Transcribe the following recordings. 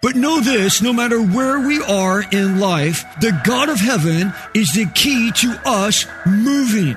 But know this no matter where we are in life, the God of heaven is the key to us moving.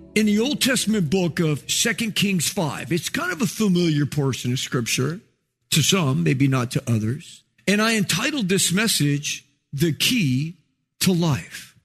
in the Old Testament book of Second Kings 5. It's kind of a familiar portion of scripture to some, maybe not to others. And I entitled this message, The Key to Life.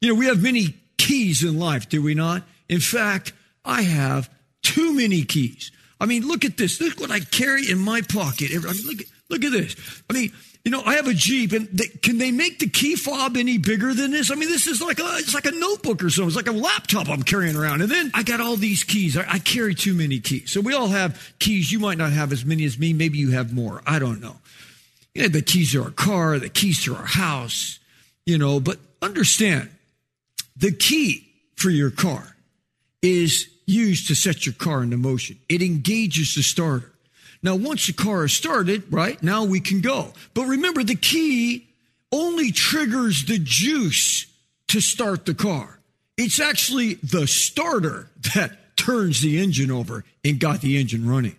You know, we have many keys in life, do we not? In fact, I have too many keys. I mean, look at this. Look what I carry in my pocket. I mean, look, look at this. I mean, you know, I have a Jeep, and they, can they make the key fob any bigger than this? I mean, this is like a, it's like a notebook or something. It's like a laptop I'm carrying around. And then I got all these keys. I, I carry too many keys. So we all have keys. You might not have as many as me. Maybe you have more. I don't know. You know, the keys to our car, the keys to our house, you know, but understand the key for your car is used to set your car into motion. It engages the starter. Now, once the car is started, right, now we can go. But remember, the key only triggers the juice to start the car. It's actually the starter that turns the engine over and got the engine running.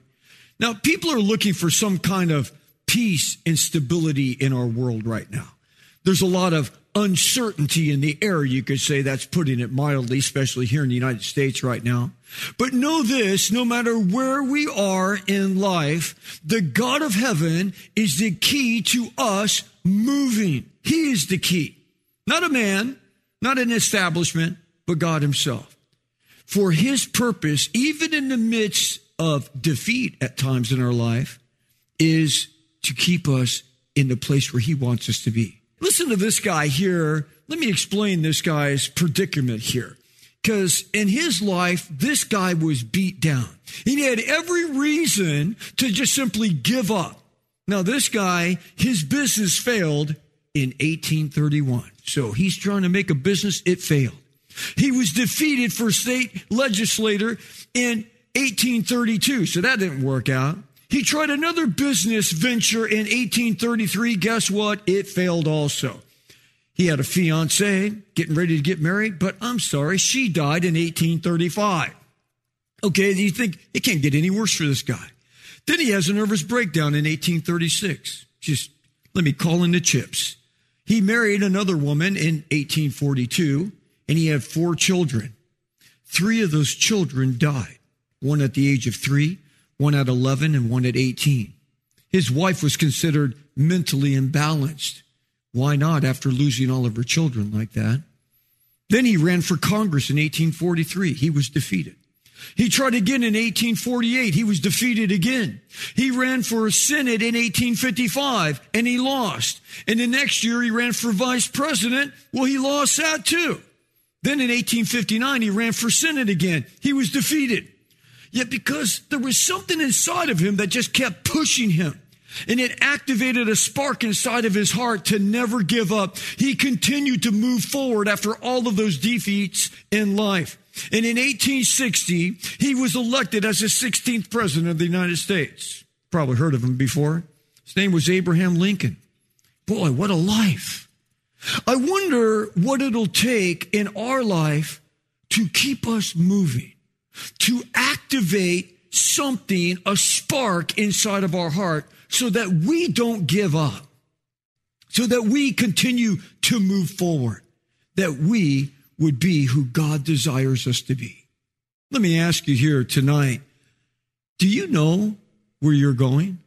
Now, people are looking for some kind of peace and stability in our world right now. There's a lot of uncertainty in the air, you could say that's putting it mildly, especially here in the United States right now. But know this, no matter where we are in life, the God of heaven is the key to us moving. He is the key. Not a man, not an establishment, but God himself. For his purpose, even in the midst of defeat at times in our life, is to keep us in the place where he wants us to be. Listen to this guy here. Let me explain this guy's predicament here. Because in his life, this guy was beat down. He had every reason to just simply give up. Now, this guy, his business failed in 1831. So he's trying to make a business, it failed. He was defeated for state legislator in 1832. So that didn't work out. He tried another business venture in 1833. Guess what? It failed also. He had a fiance getting ready to get married, but I'm sorry, she died in 1835. Okay, you think it can't get any worse for this guy. Then he has a nervous breakdown in 1836. Just let me call in the chips. He married another woman in 1842 and he had four children. Three of those children died. One at the age of three, one at 11 and one at 18. His wife was considered mentally imbalanced. Why not after losing all of her children like that? Then he ran for Congress in 1843. He was defeated. He tried again in 1848. He was defeated again. He ran for a Senate in 1855 and he lost. And the next year he ran for vice president. Well, he lost that too. Then in 1859 he ran for Senate again. He was defeated. Yet because there was something inside of him that just kept pushing him. And it activated a spark inside of his heart to never give up. He continued to move forward after all of those defeats in life. And in 1860, he was elected as the 16th president of the United States. Probably heard of him before. His name was Abraham Lincoln. Boy, what a life. I wonder what it'll take in our life to keep us moving to activate something, a spark inside of our heart so that we don't give up, so that we continue to move forward, that we would be who God desires us to be. Let me ask you here tonight do you know where you're going?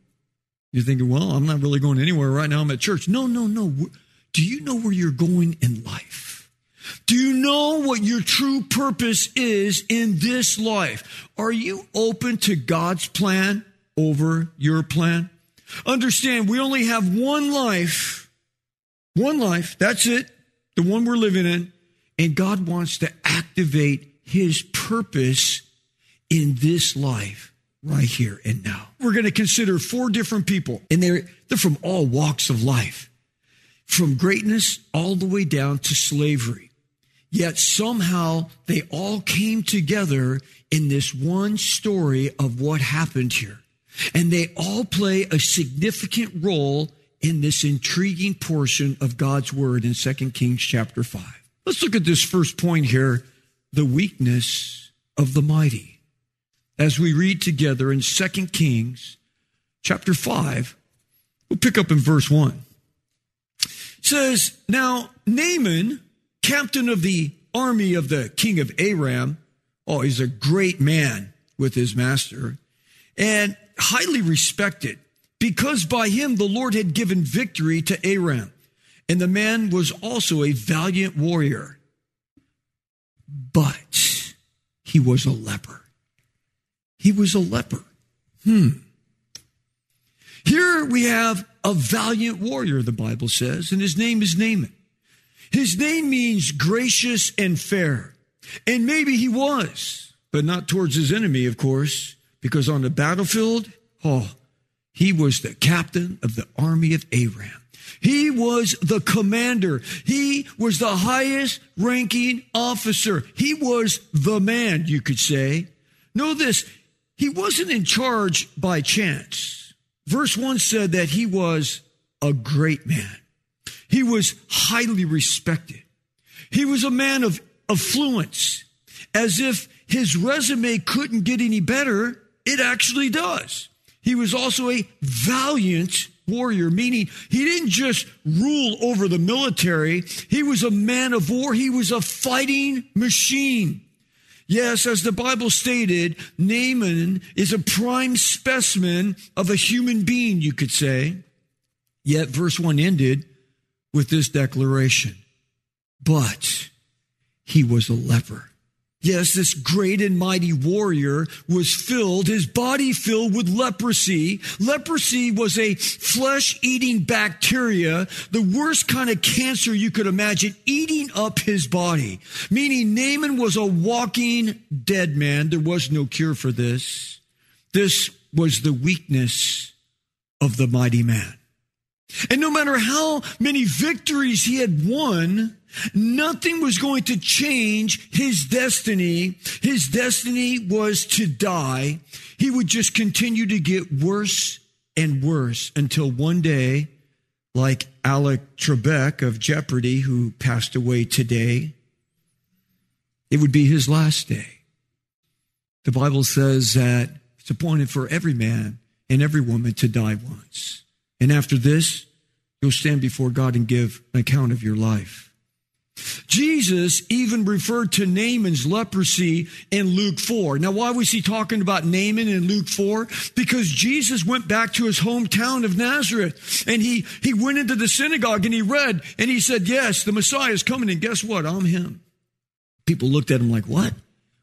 You're thinking, well, I'm not really going anywhere right now. I'm at church. No, no, no. Do you know where you're going in life? Do you know what your true purpose is in this life? Are you open to God's plan over your plan? Understand, we only have one life. One life. That's it. The one we're living in. And God wants to activate his purpose in this life right here and now. We're going to consider four different people, and they're, they're from all walks of life, from greatness all the way down to slavery. Yet somehow they all came together in this one story of what happened here. And they all play a significant role in this intriguing portion of God's word in 2 Kings chapter 5. Let's look at this first point here the weakness of the mighty. As we read together in 2 Kings chapter 5, we'll pick up in verse 1. It says, Now Naaman, captain of the army of the king of Aram, oh, he's a great man with his master, and highly respected because by him the Lord had given victory to Aram. And the man was also a valiant warrior, but he was a leper. He was a leper. Hmm. Here we have a valiant warrior, the Bible says, and his name is Naaman. His name means gracious and fair. And maybe he was, but not towards his enemy, of course, because on the battlefield, oh, he was the captain of the army of Aram. He was the commander. He was the highest ranking officer. He was the man, you could say. Know this, he wasn't in charge by chance. Verse 1 said that he was a great man. He was highly respected. He was a man of affluence, as if his resume couldn't get any better. It actually does. He was also a valiant warrior, meaning he didn't just rule over the military. He was a man of war. He was a fighting machine. Yes, as the Bible stated, Naaman is a prime specimen of a human being, you could say. Yet verse 1 ended with this declaration. But he was a leper. Yes, this great and mighty warrior was filled, his body filled with leprosy. Leprosy was a flesh eating bacteria, the worst kind of cancer you could imagine, eating up his body. Meaning Naaman was a walking dead man. There was no cure for this. This was the weakness of the mighty man. And no matter how many victories he had won, nothing was going to change his destiny. His destiny was to die. He would just continue to get worse and worse until one day, like Alec Trebek of Jeopardy, who passed away today, it would be his last day. The Bible says that it's appointed for every man and every woman to die once. And after this, you'll stand before God and give an account of your life. Jesus even referred to Naaman's leprosy in Luke 4. Now, why was he talking about Naaman in Luke 4? Because Jesus went back to his hometown of Nazareth and he, he went into the synagogue and he read and he said, Yes, the Messiah is coming. And guess what? I'm him. People looked at him like, What?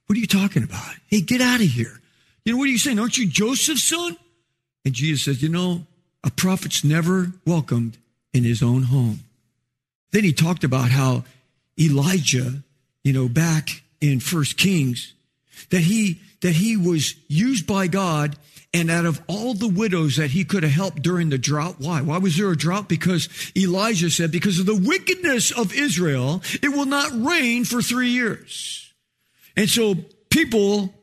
What are you talking about? Hey, get out of here. You know, what are you saying? Aren't you Joseph's son? And Jesus says, You know, a prophet's never welcomed in his own home. Then he talked about how Elijah, you know, back in First Kings, that he that he was used by God and out of all the widows that he could have helped during the drought, why? Why was there a drought? Because Elijah said, because of the wickedness of Israel, it will not rain for three years. And so people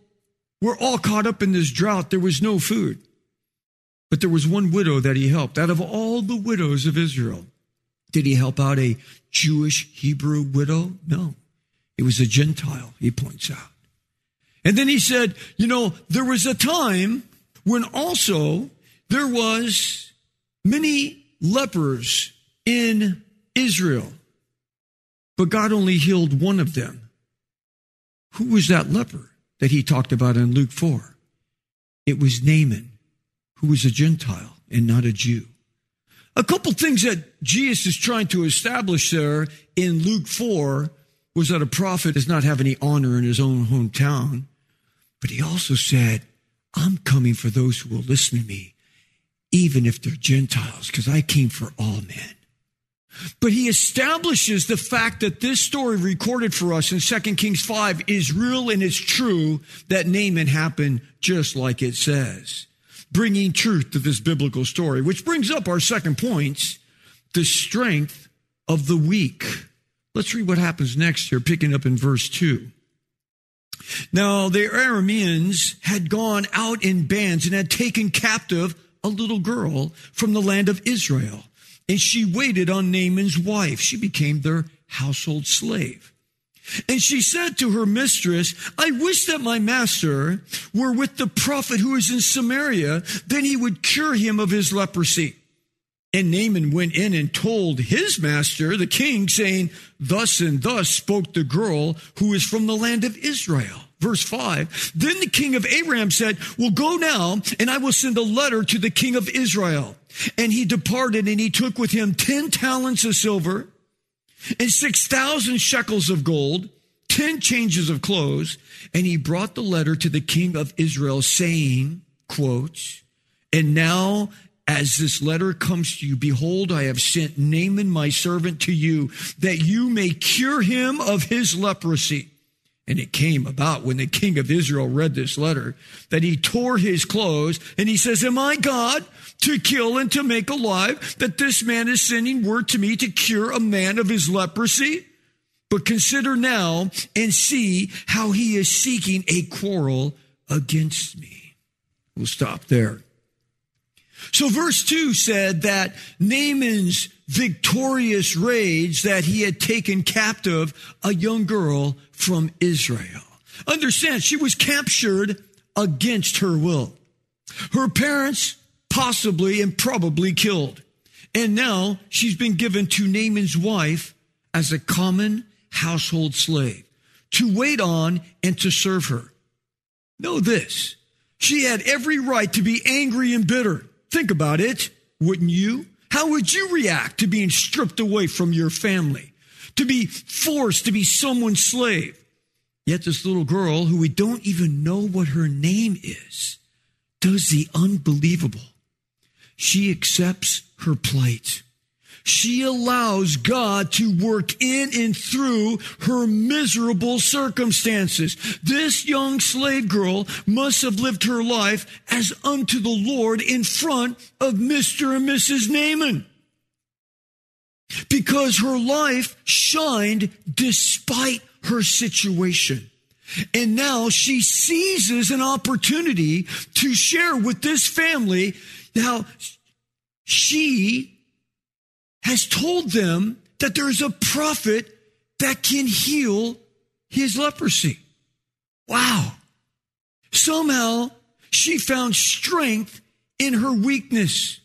were all caught up in this drought. There was no food. But there was one widow that he helped. Out of all the widows of Israel, did he help out a Jewish Hebrew widow? No. It was a Gentile, he points out. And then he said, you know, there was a time when also there was many lepers in Israel, but God only healed one of them. Who was that leper that he talked about in Luke 4? It was Naaman who was a Gentile. and not a Jew. A couple things that Jesus is trying to establish there in Luke 4 was that a prophet does not have any honor in his own hometown. But he also said, I'm coming for those who will listen to me, even if they're Gentiles, because I came for all men. But he establishes the fact that this story recorded for us in 2 Kings 5 is real and it's true that Naaman happened just like it says, bringing truth to this biblical story, which brings up our second point, the strength of the weak. Let's read what happens next here, picking up in verse 2. Now, the Arameans had gone out in bands and had taken captive a little girl from the land of Israel and she waited on Naaman's wife. She became their household slave. And she said to her mistress, I wish that my master were with the prophet who is in Samaria, then he would cure him of his leprosy. And Naaman went in and told his master, the king, saying, Thus and thus spoke the girl who is from the land of Israel. Verse 5 Then the king of Aram said, Well, go now, and I will send a letter to the king of Israel. And he departed and he took with him 10 talents of silver and 6,000 shekels of gold, 10 changes of clothes. And he brought the letter to the king of Israel saying, quote, and now as this letter comes to you, behold, I have sent Naaman my servant to you that you may cure him of his leprosy. And it came about when the king of Israel read this letter that he tore his clothes and he says, Am I God to kill and to make alive that this man is sending word to me to cure a man of his leprosy? But consider now and see how he is seeking a quarrel against me. We'll stop there. So verse 2 said that Naaman's victorious rage that he had taken captive a young girl from Israel. Understand, she was captured against her will. Her parents possibly and probably killed. And now she's been given to Naaman's wife as a common household slave to wait on and to serve her. Know this. She had every right to be angry and bitter. Think about it, wouldn't you? How would you react to being stripped away from your family? To be forced to be someone's slave? Yet this little girl, who we don't even know what her name is, does the unbelievable. She accepts her plight. She allows God to work in and through her miserable circumstances. This young slave girl must have lived her life as unto the Lord in front of Mr. and Mrs. Naaman. Because her life shined despite her situation. And now she seizes an opportunity to share with this family how she has told them that there's a prophet that can heal his leprosy. Wow. Somehow she found strength in her weakness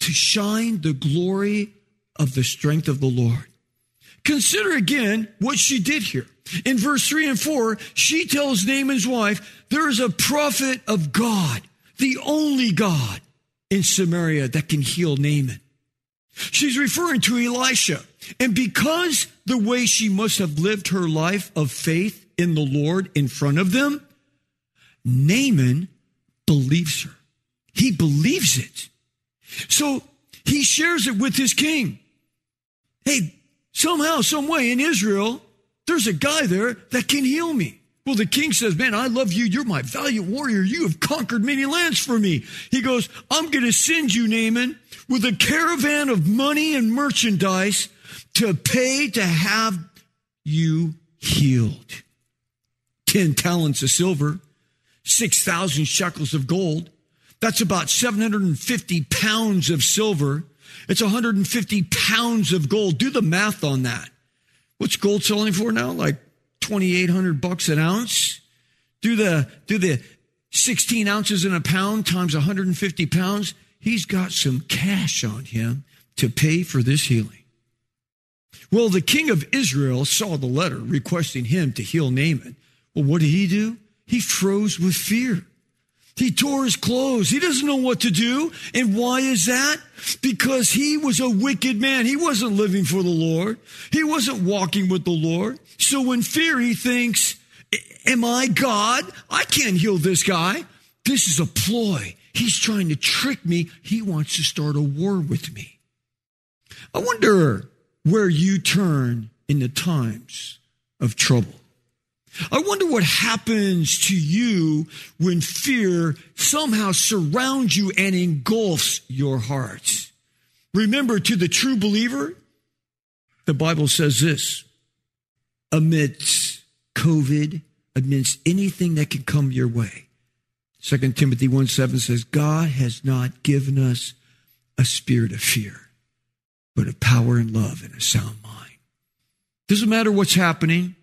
to shine the glory of the strength of the Lord. Consider again what she did here. In verse 3 and 4, she tells Naaman's wife, There is a prophet of God, the only God in Samaria that can heal Naaman. She's referring to Elisha. And because the way she must have lived her life of faith in the Lord in front of them, Naaman believes her. He believes it. So he shares it with his king. Hey, somehow, some way in Israel, there's a guy there that can heal me. Well, the king says, Man, I love you. You're my valiant warrior. You have conquered many lands for me. He goes, I'm going to send you, Naaman, with a caravan of money and merchandise to pay to have you healed. 10 talents of silver, 6,000 shekels of gold. That's about 750 pounds of silver. It's 150 pounds of gold. Do the math on that. What's gold selling for now? Like 2,800 bucks an ounce. Do the, do the 16 ounces in a pound times 150 pounds he's got some cash on him to pay for this healing. Well, the king of Israel saw the letter requesting him to heal Naaman. Well, what did he do? He froze with fear. He tore his clothes. He doesn't know what to do. And why is that? Because he was a wicked man. He wasn't living for the Lord. He wasn't walking with the Lord. So in fear, he thinks, am I God? I can't heal this guy. This is a ploy. He's trying to trick me. He wants to start a war with me. I wonder where you turn in the times of trouble. I wonder what happens to you when fear somehow surrounds you and engulfs your heart. Remember, to the true believer, the Bible says this amidst COVID, amidst anything that can come your way. 2 Timothy 1 7 says, God has not given us a spirit of fear, but of power and love and a sound mind. Doesn't matter what's happening.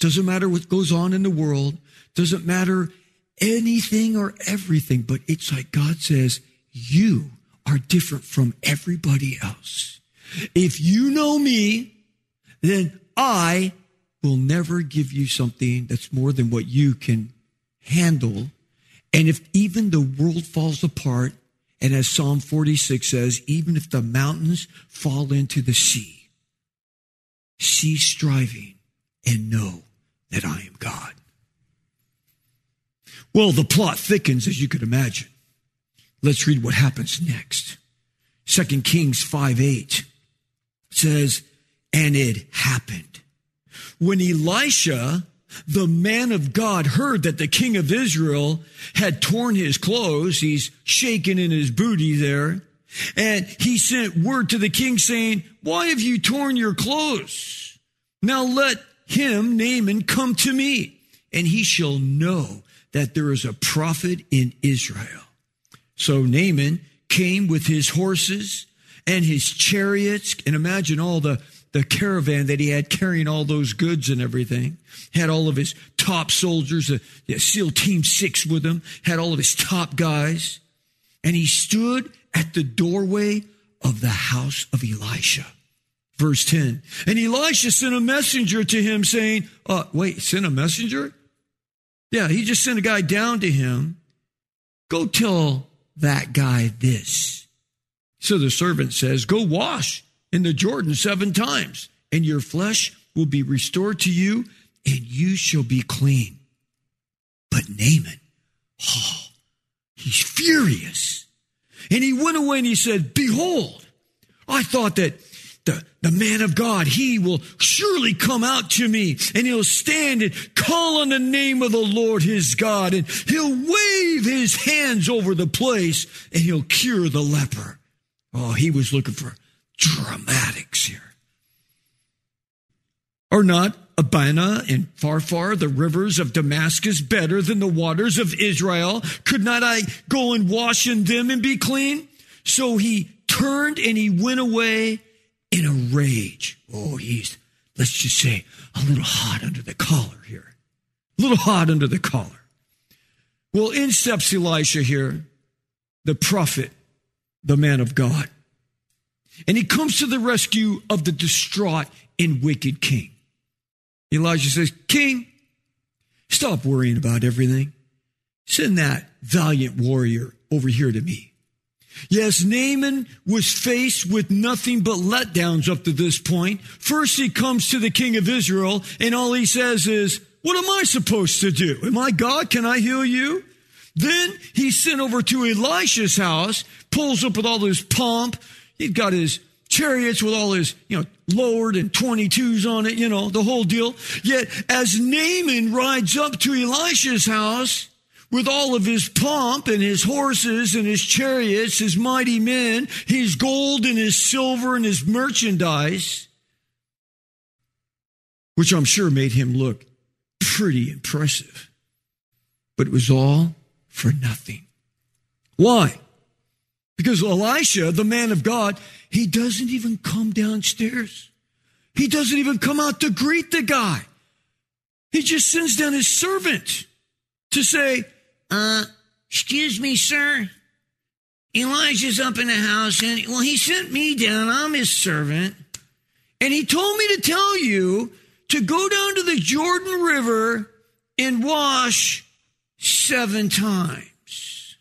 Doesn't matter what goes on in the world. Doesn't matter anything or everything. But it's like God says, you are different from everybody else. If you know me, then I will never give you something that's more than what you can handle. And if even the world falls apart, and as Psalm 46 says, even if the mountains fall into the sea, cease striving and know that I am God. Well, the plot thickens as you could imagine. Let's read what happens next. Second Kings 5 8 says, And it happened. When Elisha, the man of God, heard that the king of Israel had torn his clothes, he's shaking in his booty there, and he sent word to the king saying, Why have you torn your clothes? Now let him, Naaman, come to me, and he shall know that there is a prophet in Israel. So Naaman came with his horses and his chariots, and imagine all the, the caravan that he had carrying all those goods and everything. Had all of his top soldiers, uh, SEAL Team Six with him, had all of his top guys. And he stood at the doorway of the house of Elisha. Verse 10. And Elisha sent a messenger to him saying, uh, wait, sent a messenger? Yeah, he just sent a guy down to him. Go tell that guy this. So the servant says, Go wash in the Jordan seven times, and your flesh will be restored to you, and you shall be clean. But Naaman, oh, he's furious. And he went away and he said, Behold, I thought that the, the man of God, he will surely come out to me and he'll stand and call on the name of the Lord his God and he'll wave his hands over the place and he'll cure the leper. Oh, he was looking for dramatics here. Are not Abana and Pharpar, the rivers of Damascus, better than the waters of Israel? Could not I go and wash in them and be clean? So he turned and he went away in a rage. Oh, he's, let's just say, a little hot under the collar here. A little hot under the collar. Well, in steps Elisha here, the prophet, the man of God. And he comes to the rescue of the distraught and wicked king. Elijah says, King, stop worrying about everything. Send that valiant warrior over here to me. Yes, Naaman was faced with nothing but letdowns up to this point. First, he comes to the king of Israel, and all he says is, What am I supposed to do? Am I God? Can I heal you? Then he's sent over to Elisha's house, pulls up with all his pomp. He's got his chariots with all his, you know, lowered and 22s on it, you know, the whole deal. Yet as Naaman rides up to Elisha's house, with all of his pomp and his horses and his chariots, his mighty men, his gold and his silver and his merchandise, which I'm sure made him look pretty impressive. But it was all for nothing. Why? Because Elisha, the man of God, he doesn't even come downstairs. He doesn't even come out to greet the guy. He just sends down his servant to say, uh, excuse me, sir. Elijah's up in the house and, well, he sent me down. I'm his servant. And he told me to tell you to go down to the Jordan River and wash seven times.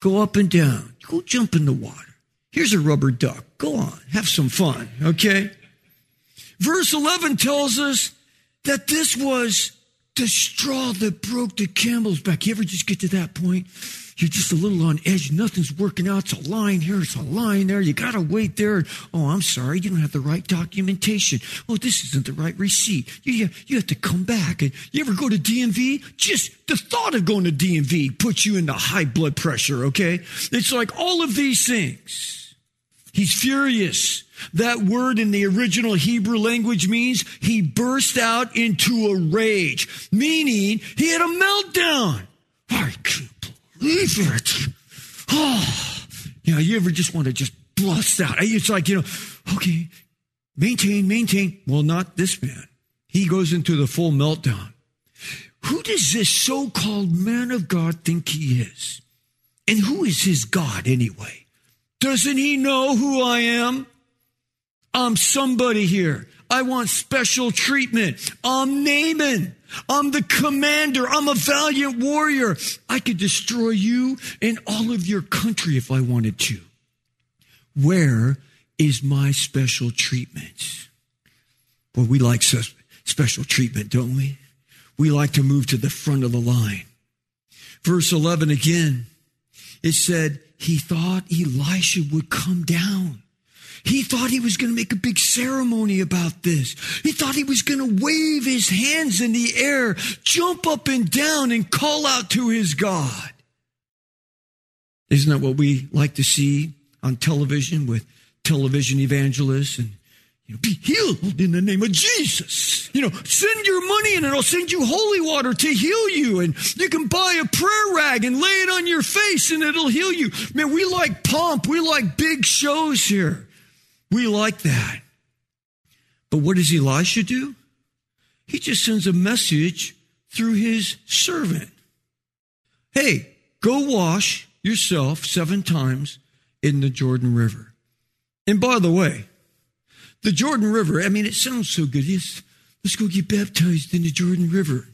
Go up and down. Go jump in the water. Here's a rubber duck. Go on. Have some fun. Okay. Verse 11 tells us that this was the straw that broke the camel's back. You ever just get to that point? You're just a little on edge. Nothing's working out. It's a line here. It's a line there. You got to wait there. Oh, I'm sorry. You don't have the right documentation. Oh, this isn't the right receipt. You, you have to come back. And you ever go to DMV? Just the thought of going to DMV puts you into high blood pressure. Okay. It's like all of these things. He's furious. That word in the original Hebrew language means he burst out into a rage, meaning he had a meltdown. I can't believe it. Oh, you know, you ever just want to just bust out? It's like, you know, okay, maintain, maintain. Well, not this man. He goes into the full meltdown. Who does this so called man of God think he is? And who is his God anyway? Doesn't he know who I am? I'm somebody here. I want special treatment. I'm Naaman. I'm the commander. I'm a valiant warrior. I could destroy you and all of your country if I wanted to. Where is my special treatment? Well, we like special treatment, don't we? We like to move to the front of the line. Verse 11 again, it said, he thought Elisha would come down. He thought he was going to make a big ceremony about this. He thought he was going to wave his hands in the air, jump up and down, and call out to his God. Isn't that what we like to see on television with television evangelists and you know, be healed in the name of Jesus. You know, send your money and I'll send you holy water to heal you. And you can buy a prayer rag and lay it on your face and it'll heal you. Man, we like pomp. We like big shows here. We like that. But what does Elisha do? He just sends a message through his servant. Hey, go wash yourself seven times in the Jordan River. And by the way, the Jordan River, I mean, it sounds so good. Yes, let's go get baptized in the Jordan River.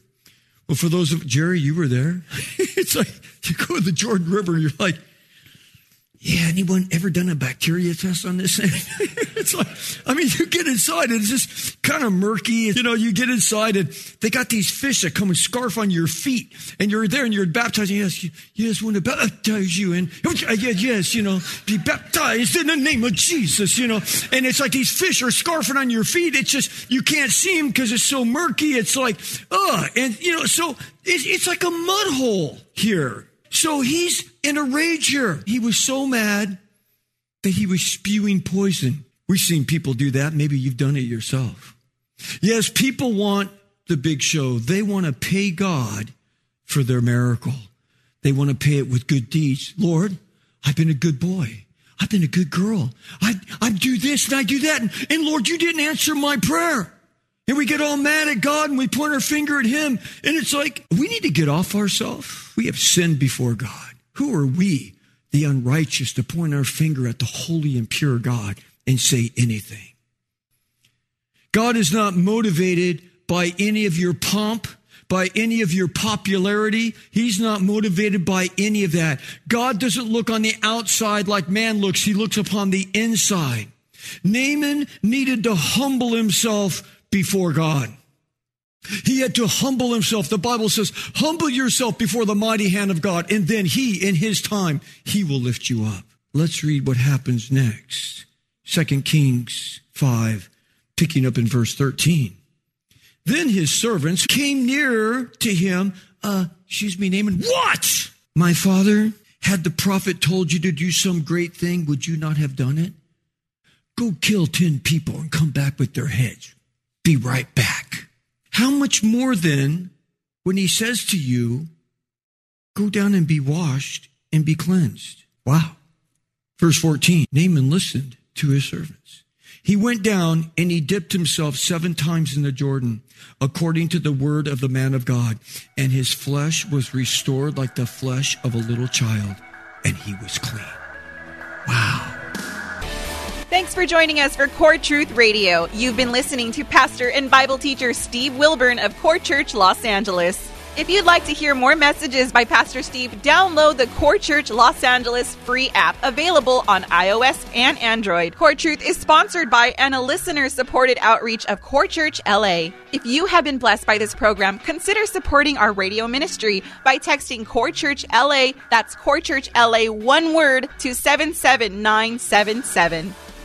Well, for those of Jerry, you were there. it's like you go to the Jordan River you're like, yeah, anyone ever done a bacteria test on this thing? it's like, I mean, you get inside and it's just kind of murky. You know, you get inside and they got these fish that come and scarf on your feet and you're there and you're baptizing. Yes, yes, want to baptize you and yes, you know, be baptized in the name of Jesus, you know. And it's like these fish are scarfing on your feet. It's just, you can't see them because it's so murky. It's like, ugh. And, you know, so it's, it's like a mud hole here. So he's in a rage here. He was so mad that he was spewing poison. We've seen people do that. Maybe you've done it yourself. Yes, people want the big show. They want to pay God for their miracle. They want to pay it with good deeds. Lord, I've been a good boy. I've been a good girl. I, I do this and I do that. And, and Lord, you didn't answer my prayer. And we get all mad at God and we point our finger at Him. And it's like, we need to get off ourselves. We have sinned before God. Who are we, the unrighteous, to point our finger at the holy and pure God and say anything? God is not motivated by any of your pomp, by any of your popularity. He's not motivated by any of that. God doesn't look on the outside like man looks. He looks upon the inside. Naaman needed to humble himself before God. He had to humble himself. The Bible says, humble yourself before the mighty hand of God, and then he, in his time, he will lift you up. Let's read what happens next. Second Kings 5, picking up in verse 13. Then his servants came near to him. Uh, excuse me, Naaman. What? My father, had the prophet told you to do some great thing, would you not have done it? Go kill 10 people and come back with their heads be right back. How much more then when he says to you, go down and be washed and be cleansed? Wow. Verse 14 Naaman listened to his servants. He went down and he dipped himself seven times in the Jordan, according to the word of the man of God, and his flesh was restored like the flesh of a little child, and he was clean. Wow. Thanks for joining us for Core Truth Radio. You've been listening to pastor and Bible teacher Steve Wilburn of Core Church Los Angeles. If you'd like to hear more messages by Pastor Steve, download the Core Church Los Angeles free app available on iOS and Android. Core Truth is sponsored by and a listener supported outreach of Core Church LA. If you have been blessed by this program, consider supporting our radio ministry by texting Core Church LA, that's Core Church LA, one word, to 77977.